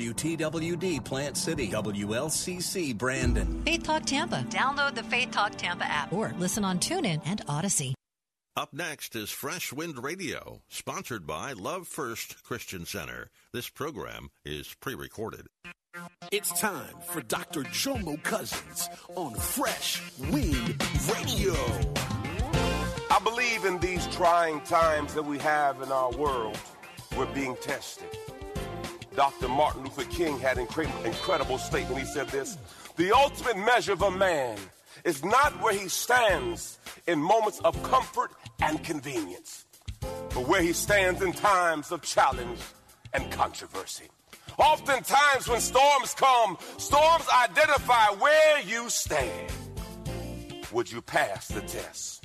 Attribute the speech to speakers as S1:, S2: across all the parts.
S1: WTWD Plant City, WLCC Brandon.
S2: Faith Talk Tampa. Download the Faith Talk Tampa app or listen on TuneIn and Odyssey.
S3: Up next is Fresh Wind Radio, sponsored by Love First Christian Center. This program is pre recorded.
S4: It's time for Dr. Jomo Cousins on Fresh Wind Radio.
S5: I believe in these trying times that we have in our world, we're being tested. Dr. Martin Luther King had an incredible statement. He said this The ultimate measure of a man is not where he stands in moments of comfort and convenience, but where he stands in times of challenge and controversy. Oftentimes, when storms come, storms identify where you stand. Would you pass the test?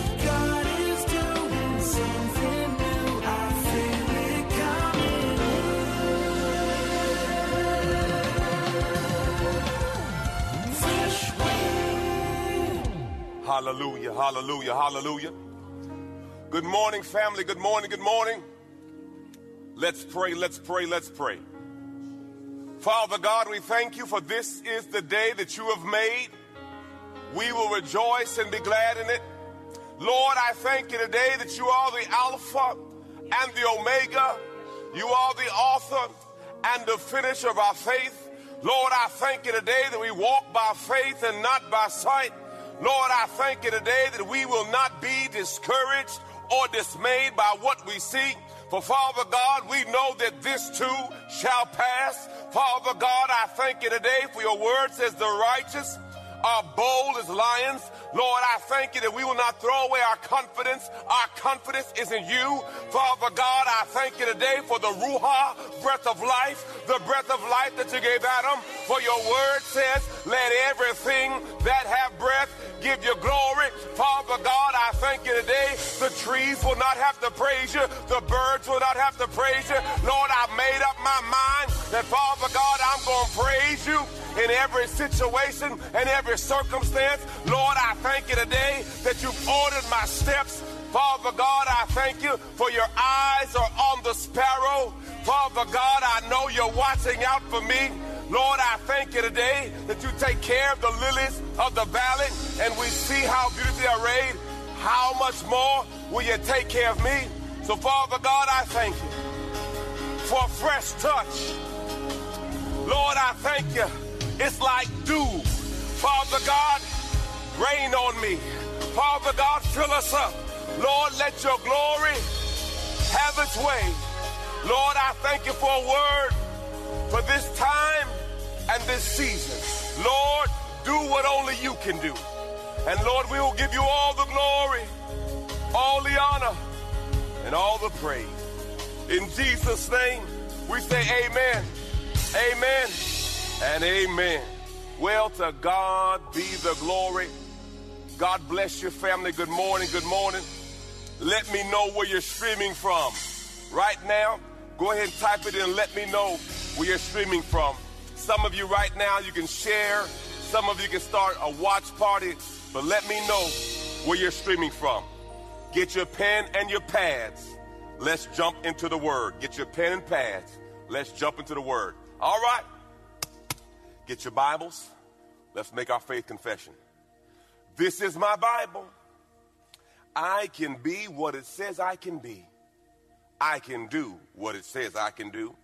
S5: Hallelujah, hallelujah, hallelujah. Good morning, family. Good morning, good morning. Let's pray, let's pray, let's pray. Father God, we thank you for this is the day that you have made. We will rejoice and be glad in it. Lord, I thank you today that you are the Alpha and the Omega. You are the author and the finisher of our faith. Lord, I thank you today that we walk by faith and not by sight. Lord, I thank you today that we will not be discouraged or dismayed by what we see. For Father God, we know that this too shall pass. Father God, I thank you today for your word says the righteous are bold as lions. Lord, I thank you that we will not throw away our confidence. Our confidence is in you. Father God, I thank you today for the Ruach, breath of life, the breath of life that you gave Adam. For your word says, let everything that have breath give you glory. Father God, I thank you today. The trees will not have to praise you. The birds will not have to praise you. Lord, I made up my mind that, Father God, I'm going to praise you in every situation and every circumstance. Lord, I thank you today that you've ordered my steps. Father God, I thank you for your eyes are on the sparrow. Father God, I know you're watching out for me. Lord, I thank you today that you take care of the lilies of the valley and we see how beautifully arrayed. How much more will you take care of me? So, Father God, I thank you for a fresh touch. Lord, I thank you. It's like dew. Father God, rain on me. Father God, fill us up. Lord, let your glory have its way. Lord, I thank you for a word for this time and this season. Lord, do what only you can do. And Lord, we will give you all the glory, all the honor, and all the praise. In Jesus' name, we say amen, amen, and amen. Well, to God be the glory. God bless your family. Good morning, good morning. Let me know where you're streaming from. Right now, go ahead and type it in. Let me know where you're streaming from. Some of you right now, you can share. Some of you can start a watch party. But let me know where you're streaming from. Get your pen and your pads. Let's jump into the word. Get your pen and pads. Let's jump into the word. All right. Get your Bibles. Let's make our faith confession. This is my Bible. I can be what it says I can be. I can do what it says I can do.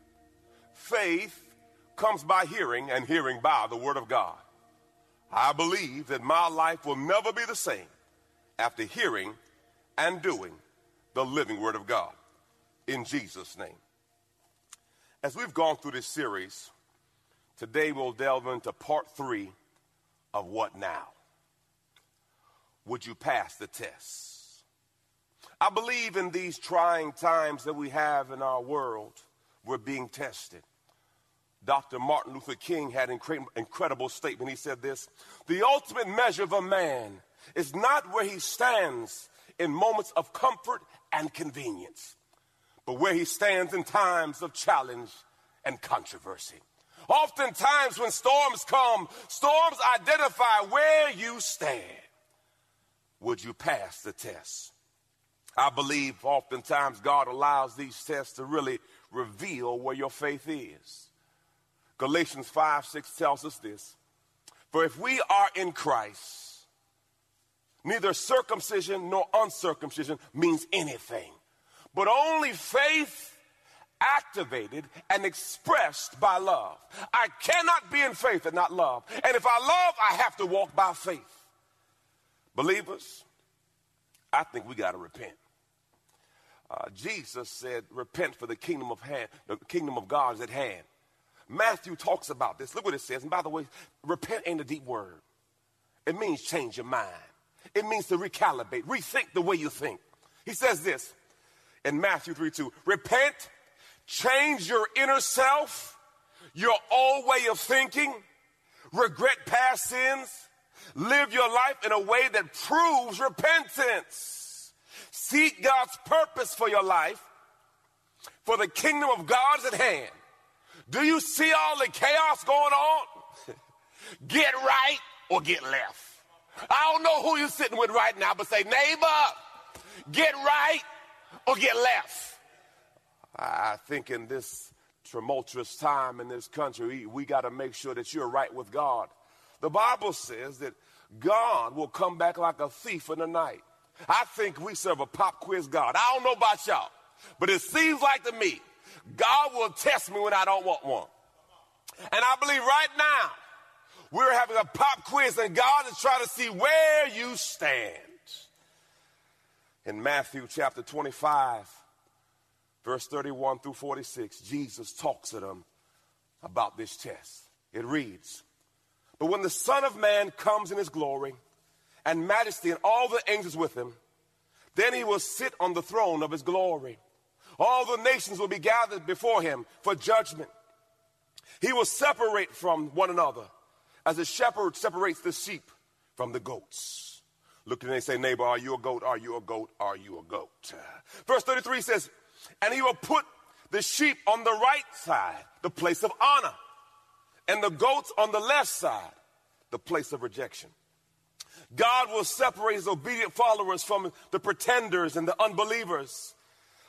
S5: Faith comes by hearing, and hearing by the Word of God. I believe that my life will never be the same after hearing and doing the living Word of God. In Jesus' name. As we've gone through this series, today we'll delve into part three of What Now? Would you pass the test? I believe in these trying times that we have in our world, we're being tested. Dr. Martin Luther King had an incredible statement. He said this The ultimate measure of a man is not where he stands in moments of comfort and convenience, but where he stands in times of challenge and controversy. Oftentimes, when storms come, storms identify where you stand. Would you pass the test? I believe oftentimes God allows these tests to really reveal where your faith is. Galatians 5 6 tells us this For if we are in Christ, neither circumcision nor uncircumcision means anything, but only faith activated and expressed by love. I cannot be in faith and not love. And if I love, I have to walk by faith. Believers, I think we got to repent. Uh, Jesus said, "Repent, for the kingdom of hand, the kingdom of God is at hand." Matthew talks about this. Look what it says. And by the way, repent ain't a deep word. It means change your mind. It means to recalibrate, rethink the way you think. He says this in Matthew 3 2. Repent change your inner self, your old way of thinking, regret past sins, live your life in a way that proves repentance. Seek God's purpose for your life, for the kingdom of God is at hand. Do you see all the chaos going on? get right or get left. I don't know who you're sitting with right now, but say, neighbor, get right or get left. I think in this tumultuous time in this country, we, we got to make sure that you're right with God. The Bible says that God will come back like a thief in the night. I think we serve a pop quiz God. I don't know about y'all, but it seems like to me, God will test me when I don't want one. And I believe right now, we're having a pop quiz and God is trying to see where you stand. In Matthew chapter 25, verse 31 through 46, Jesus talks to them about this test. It reads, But when the Son of Man comes in his glory and majesty and all the angels with him, then he will sit on the throne of his glory. All the nations will be gathered before him for judgment. He will separate from one another as a shepherd separates the sheep from the goats. Look at them and say, neighbor, are you a goat? Are you a goat? Are you a goat? Verse 33 says, and he will put the sheep on the right side, the place of honor, and the goats on the left side, the place of rejection. God will separate his obedient followers from the pretenders and the unbelievers.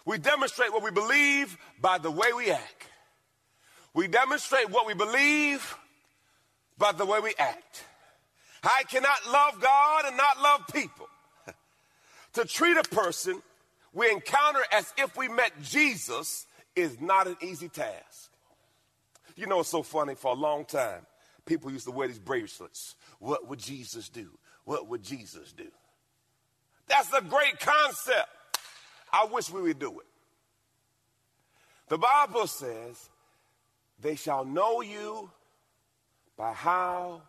S5: We demonstrate what we believe by the way we act. We demonstrate what we believe by the way we act. I cannot love God and not love people. to treat a person we encounter as if we met Jesus is not an easy task. You know, it's so funny. For a long time, people used to wear these bracelets. What would Jesus do? What would Jesus do? That's a great concept. I wish we would do it. The Bible says, they shall know you by how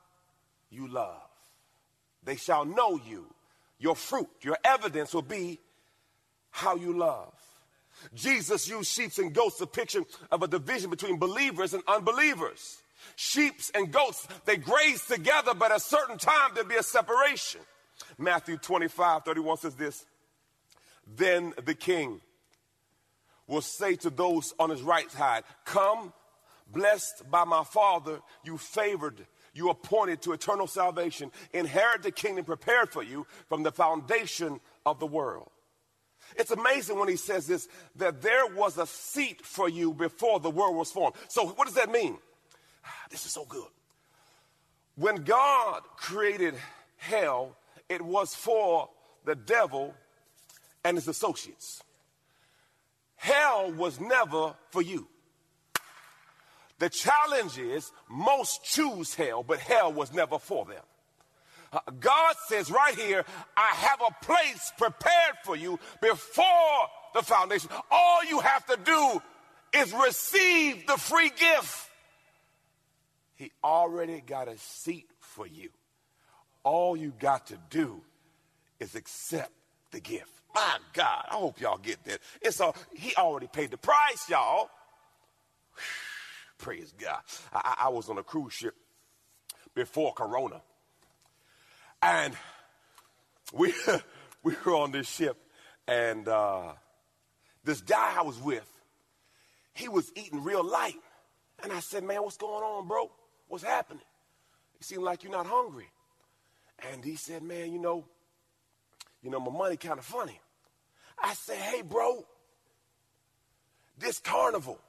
S5: you love. They shall know you. Your fruit, your evidence will be how you love. Jesus used sheep and goats, a picture of a division between believers and unbelievers. Sheep and goats, they graze together, but at a certain time there'll be a separation. Matthew 25, 31 says this Then the king will say to those on his right side, Come, blessed by my Father, you favored, you appointed to eternal salvation, inherit the kingdom prepared for you from the foundation of the world. It's amazing when he says this that there was a seat for you before the world was formed. So, what does that mean? Ah, this is so good. When God created hell, it was for the devil and his associates. Hell was never for you. The challenge is most choose hell, but hell was never for them. Uh, God says right here, I have a place prepared for you before the foundation. All you have to do is receive the free gift. He already got a seat for you. All you got to do is accept the gift. My God, I hope y'all get that. It's all, he already paid the price, y'all. Praise God. I, I was on a cruise ship before Corona. And we, we were on this ship, and uh, this guy I was with, he was eating real light. And I said, Man, what's going on, bro? What's happening? You seem like you're not hungry. And he said, Man, you know, you know, my money kind of funny. I said, Hey, bro, this carnival,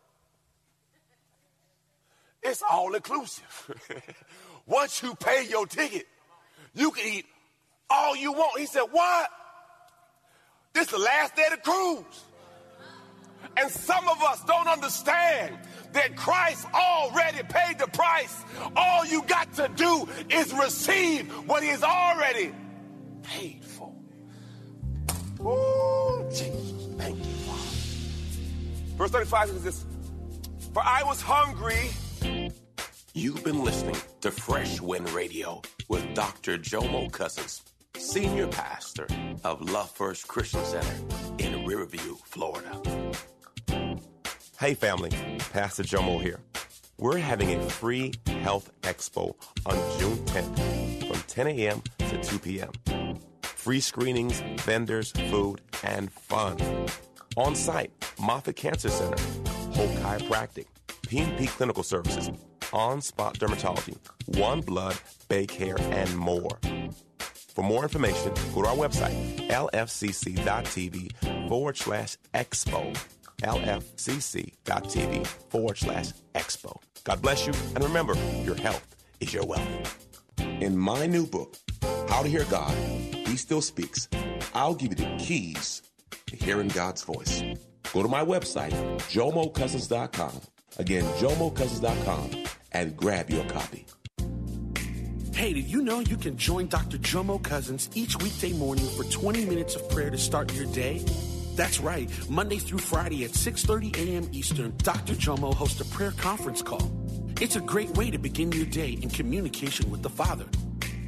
S5: it's all inclusive. Once you pay your ticket, you can eat all you want. He said, What? This is the last day of the cruise. And some of us don't understand that Christ already paid the price. All you got to do is receive what He has already paid. Oh, Jesus. Thank you, Father. Verse 35 says this For I was hungry. You've been listening to Fresh Wind Radio with Dr. Jomo Cousins, Senior Pastor of Love First Christian Center in Riverview, Florida.
S6: Hey family, Pastor Jomo here. We're having a free health expo on June 10th from 10 a.m. to 2 p.m. Free screenings, vendors, food, and fun. On site, Moffitt Cancer Center, Hope Chiropractic, PNP Clinical Services, On Spot Dermatology, One Blood, Bake Hair, and more. For more information, go to our website, lfcc.tv forward slash expo lfcc.tv forward slash expo. God bless you, and remember, your health is your wealth.
S7: In my new book, How to Hear God, Still Speaks, I'll give you the keys to hearing God's voice. Go to my website, jomocousins.com. Again, jomocousins.com, and grab your copy.
S4: Hey, did you know you can join Dr. Jomo Cousins each weekday morning for 20 minutes of prayer to start your day? That's right. Monday through Friday at 6:30 a.m. Eastern, Dr. Jomo hosts a prayer conference call. It's a great way to begin your day in communication with the Father.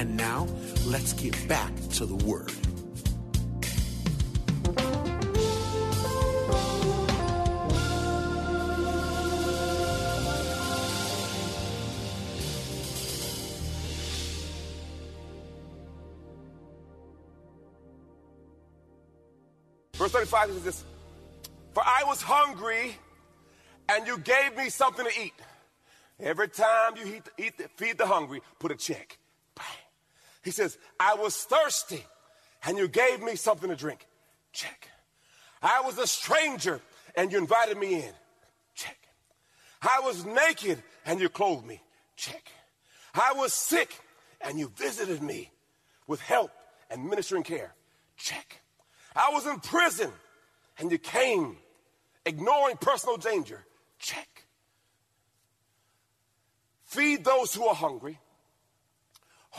S4: And now, let's get back to the Word.
S5: Verse 35 says this For I was hungry, and you gave me something to eat. Every time you eat, eat feed the hungry, put a check. He says, I was thirsty, and you gave me something to drink. Check. I was a stranger, and you invited me in. Check. I was naked, and you clothed me. Check. I was sick, and you visited me with help and ministering care. Check. I was in prison and you came ignoring personal danger. Check. Feed those who are hungry,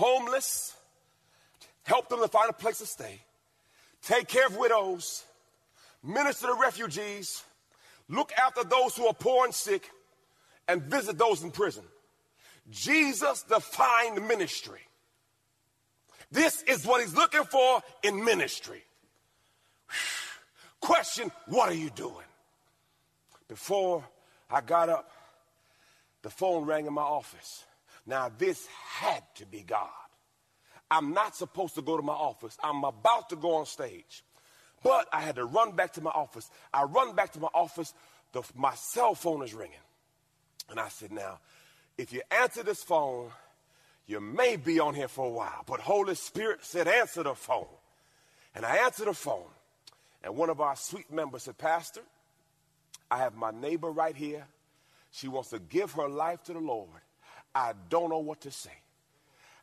S5: homeless, help them to find a place to stay, take care of widows, minister to refugees, look after those who are poor and sick, and visit those in prison. Jesus defined ministry. This is what he's looking for in ministry. Question What are you doing? Before I got up, the phone rang in my office. Now, this had to be God. I'm not supposed to go to my office. I'm about to go on stage. But I had to run back to my office. I run back to my office. The, my cell phone is ringing. And I said, Now, if you answer this phone, you may be on here for a while. But Holy Spirit said, Answer the phone. And I answered the phone. And one of our sweet members said, Pastor, I have my neighbor right here. She wants to give her life to the Lord. I don't know what to say.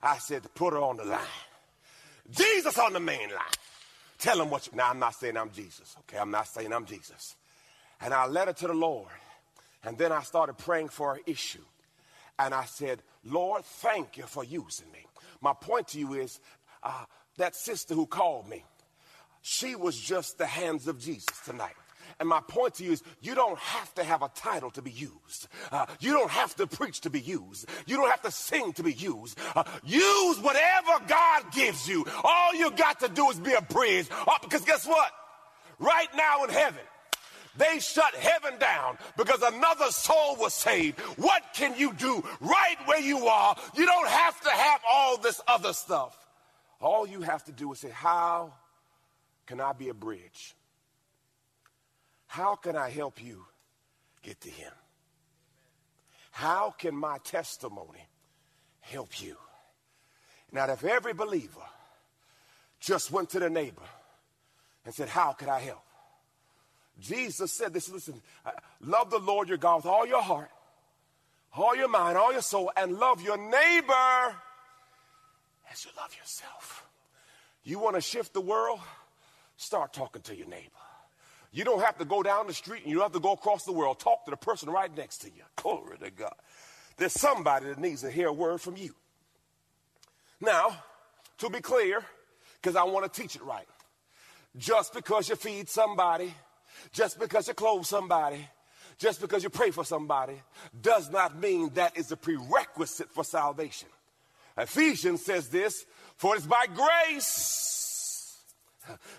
S5: I said, put her on the line. Jesus on the main line. Tell him what you. Now, I'm not saying I'm Jesus, okay? I'm not saying I'm Jesus. And I led her to the Lord. And then I started praying for her issue. And I said, Lord, thank you for using me. My point to you is uh, that sister who called me, she was just the hands of Jesus tonight. And my point to you is you don't have to have a title to be used. Uh, you don't have to preach to be used. You don't have to sing to be used. Uh, use whatever God gives you. All you got to do is be a bridge. Oh, because guess what? Right now in heaven, they shut heaven down because another soul was saved. What can you do right where you are? You don't have to have all this other stuff. All you have to do is say, How can I be a bridge? How can I help you get to Him? How can my testimony help you? Now, if every believer just went to the neighbor and said, How can I help? Jesus said this listen, uh, love the Lord your God with all your heart, all your mind, all your soul, and love your neighbor as you love yourself. You want to shift the world? Start talking to your neighbor. You don't have to go down the street and you don't have to go across the world. Talk to the person right next to you. Glory to God. There's somebody that needs to hear a word from you. Now, to be clear, because I want to teach it right, just because you feed somebody, just because you clothe somebody, just because you pray for somebody, does not mean that is a prerequisite for salvation. Ephesians says this, for it's by grace,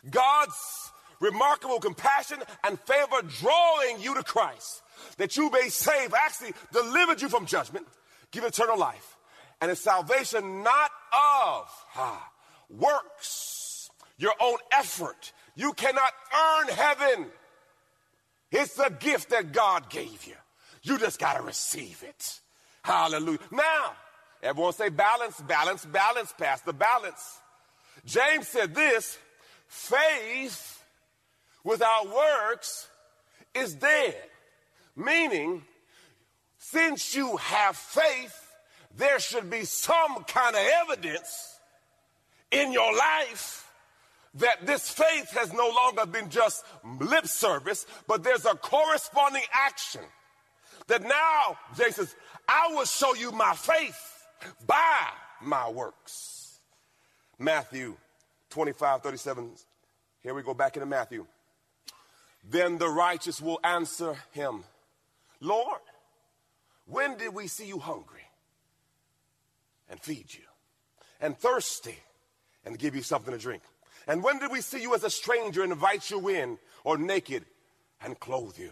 S5: God's remarkable compassion and favor drawing you to Christ, that you may save, actually delivered you from judgment, give eternal life. And it's salvation not of ah, works, your own effort. You cannot earn heaven. It's a gift that God gave you. You just got to receive it. Hallelujah. Now, everyone say balance, balance, balance, pass the balance. James said this faith without works is dead. Meaning, since you have faith, there should be some kind of evidence in your life that this faith has no longer been just lip service, but there's a corresponding action. That now, says, I will show you my faith by my works. Matthew 25, 37. Here we go back into Matthew. Then the righteous will answer him, Lord, when did we see you hungry and feed you, and thirsty and give you something to drink? And when did we see you as a stranger and invite you in, or naked and clothe you?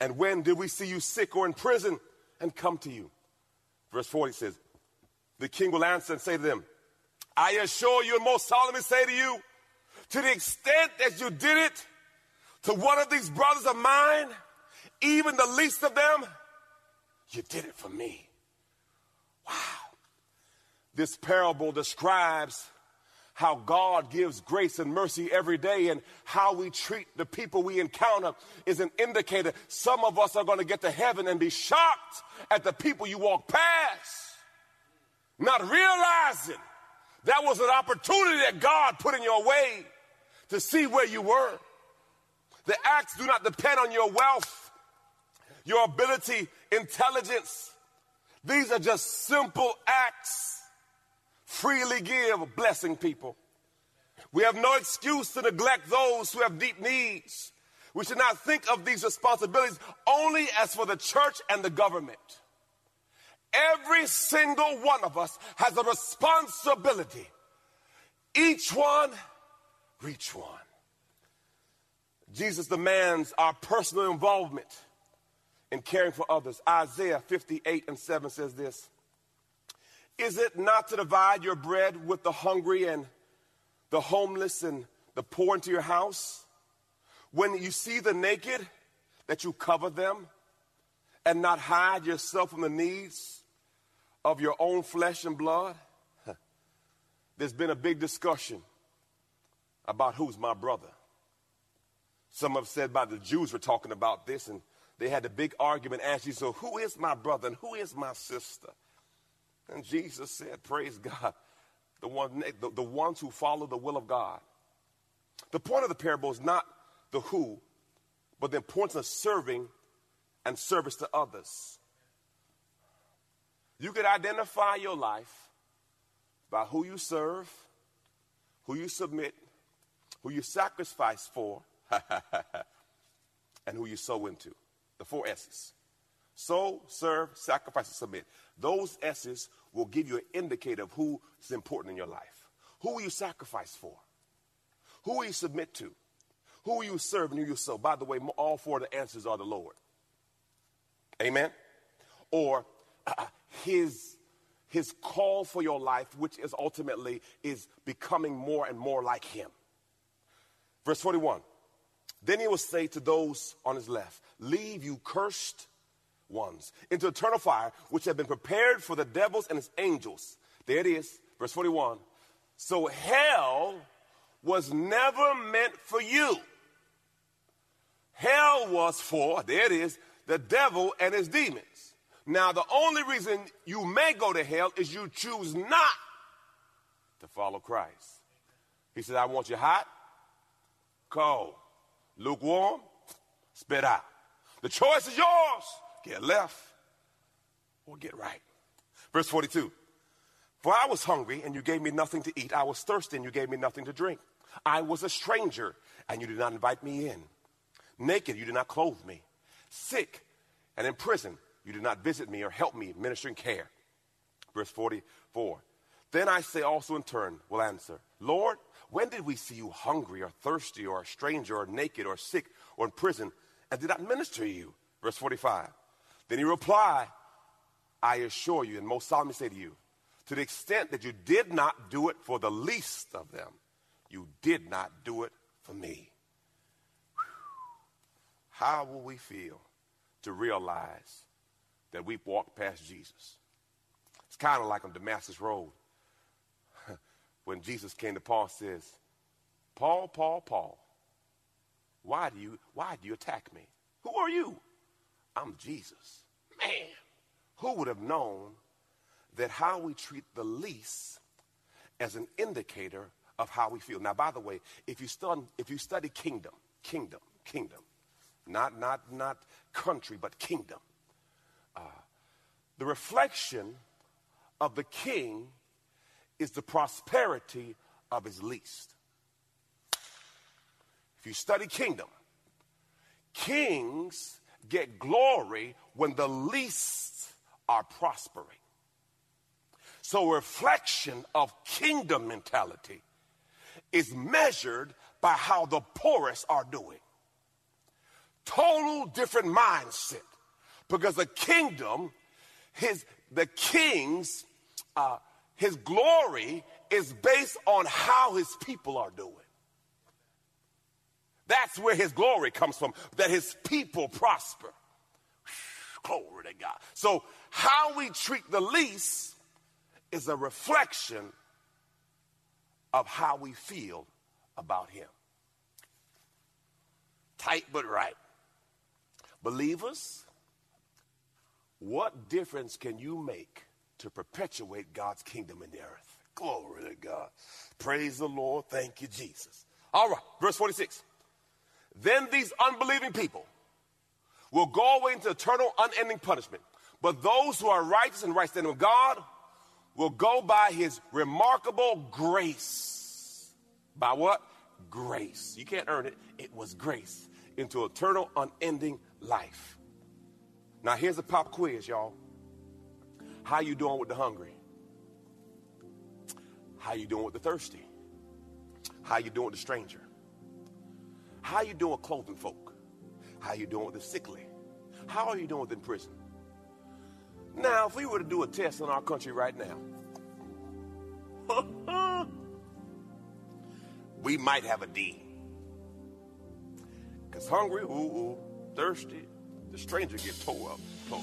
S5: And when did we see you sick or in prison and come to you? Verse 40 says, The king will answer and say to them, I assure you and most solemnly say to you, to the extent that you did it to one of these brothers of mine, even the least of them, you did it for me. Wow. This parable describes how God gives grace and mercy every day and how we treat the people we encounter is an indicator. Some of us are going to get to heaven and be shocked at the people you walk past, not realizing that was an opportunity that God put in your way to see where you were. The acts do not depend on your wealth, your ability, intelligence. These are just simple acts freely give, blessing people. We have no excuse to neglect those who have deep needs. We should not think of these responsibilities only as for the church and the government. Every single one of us has a responsibility. Each one, reach one. Jesus demands our personal involvement in caring for others. Isaiah 58 and 7 says this is it not to divide your bread with the hungry and the homeless and the poor into your house? When you see the naked, that you cover them and not hide yourself from the needs of your own flesh and blood? There's been a big discussion about who's my brother. Some have said by the Jews were talking about this, and they had a big argument asking, So, who is my brother and who is my sister? And Jesus said, Praise God, the, one, the, the ones who follow the will of God. The point of the parable is not the who, but the importance of serving and service to others. You could identify your life by who you serve, who you submit, who you sacrifice for, and who you sow into. The four S's. Sow, serve, sacrifice, and submit. Those S's will give you an indicator of who is important in your life. Who will you sacrifice for? Who will you submit to? Who will you serve and who you sow? By the way, all four of the answers are the Lord. Amen? Or uh, his, his call for your life, which is ultimately is becoming more and more like him. Verse 41. Then he will say to those on his left, Leave you cursed ones into eternal fire, which have been prepared for the devils and his angels. There it is, verse 41. So hell was never meant for you. Hell was for, there it is, the devil and his demons. Now, the only reason you may go to hell is you choose not to follow Christ. He said, I want you hot, cold, lukewarm, spit out. The choice is yours. Get left or get right. Verse 42 For I was hungry, and you gave me nothing to eat. I was thirsty, and you gave me nothing to drink. I was a stranger, and you did not invite me in. Naked, you did not clothe me. Sick and in prison, you did not visit me or help me ministering care. Verse 44 Then I say also in turn, will answer, Lord, when did we see you hungry or thirsty or a stranger or naked or sick or in prison and did not minister to you? Verse 45. Then he replied, I assure you, and most solemnly say to you, to the extent that you did not do it for the least of them, you did not do it for me. How will we feel to realize that we've walked past Jesus? It's kind of like on Damascus Road when Jesus came to Paul says, Paul, Paul, Paul, why do you why do you attack me? Who are you? I'm Jesus. Man, who would have known that how we treat the least as an indicator of how we feel? Now, by the way, if you study, if you study kingdom, kingdom, kingdom, not, not, not country, but kingdom, uh, the reflection of the king is the prosperity of his least. If you study kingdom, kings get glory when the least are prospering. So, reflection of kingdom mentality is measured by how the poorest are doing. Total different mindset because the kingdom, his the king's uh, his glory is based on how his people are doing. That's where his glory comes from, that his people prosper. Glory to God. So, how we treat the least is a reflection of how we feel about him. Tight but right. Believers, what difference can you make to perpetuate God's kingdom in the earth? Glory to God. Praise the Lord. Thank you, Jesus. All right, verse 46. Then these unbelieving people will go away into eternal, unending punishment. But those who are righteous and right standing with God will go by his remarkable grace. By what? Grace. You can't earn it. It was grace into eternal, unending life. Now here's a pop quiz, y'all. How you doing with the hungry? How you doing with the thirsty? How you doing with the stranger? How you doing with clothing folk? How you doing with the sickly? How are you doing with in prison? Now, if we were to do a test in our country right now, we might have a D. Because hungry, ooh, ooh, thirsty, the stranger gets tore up, tore.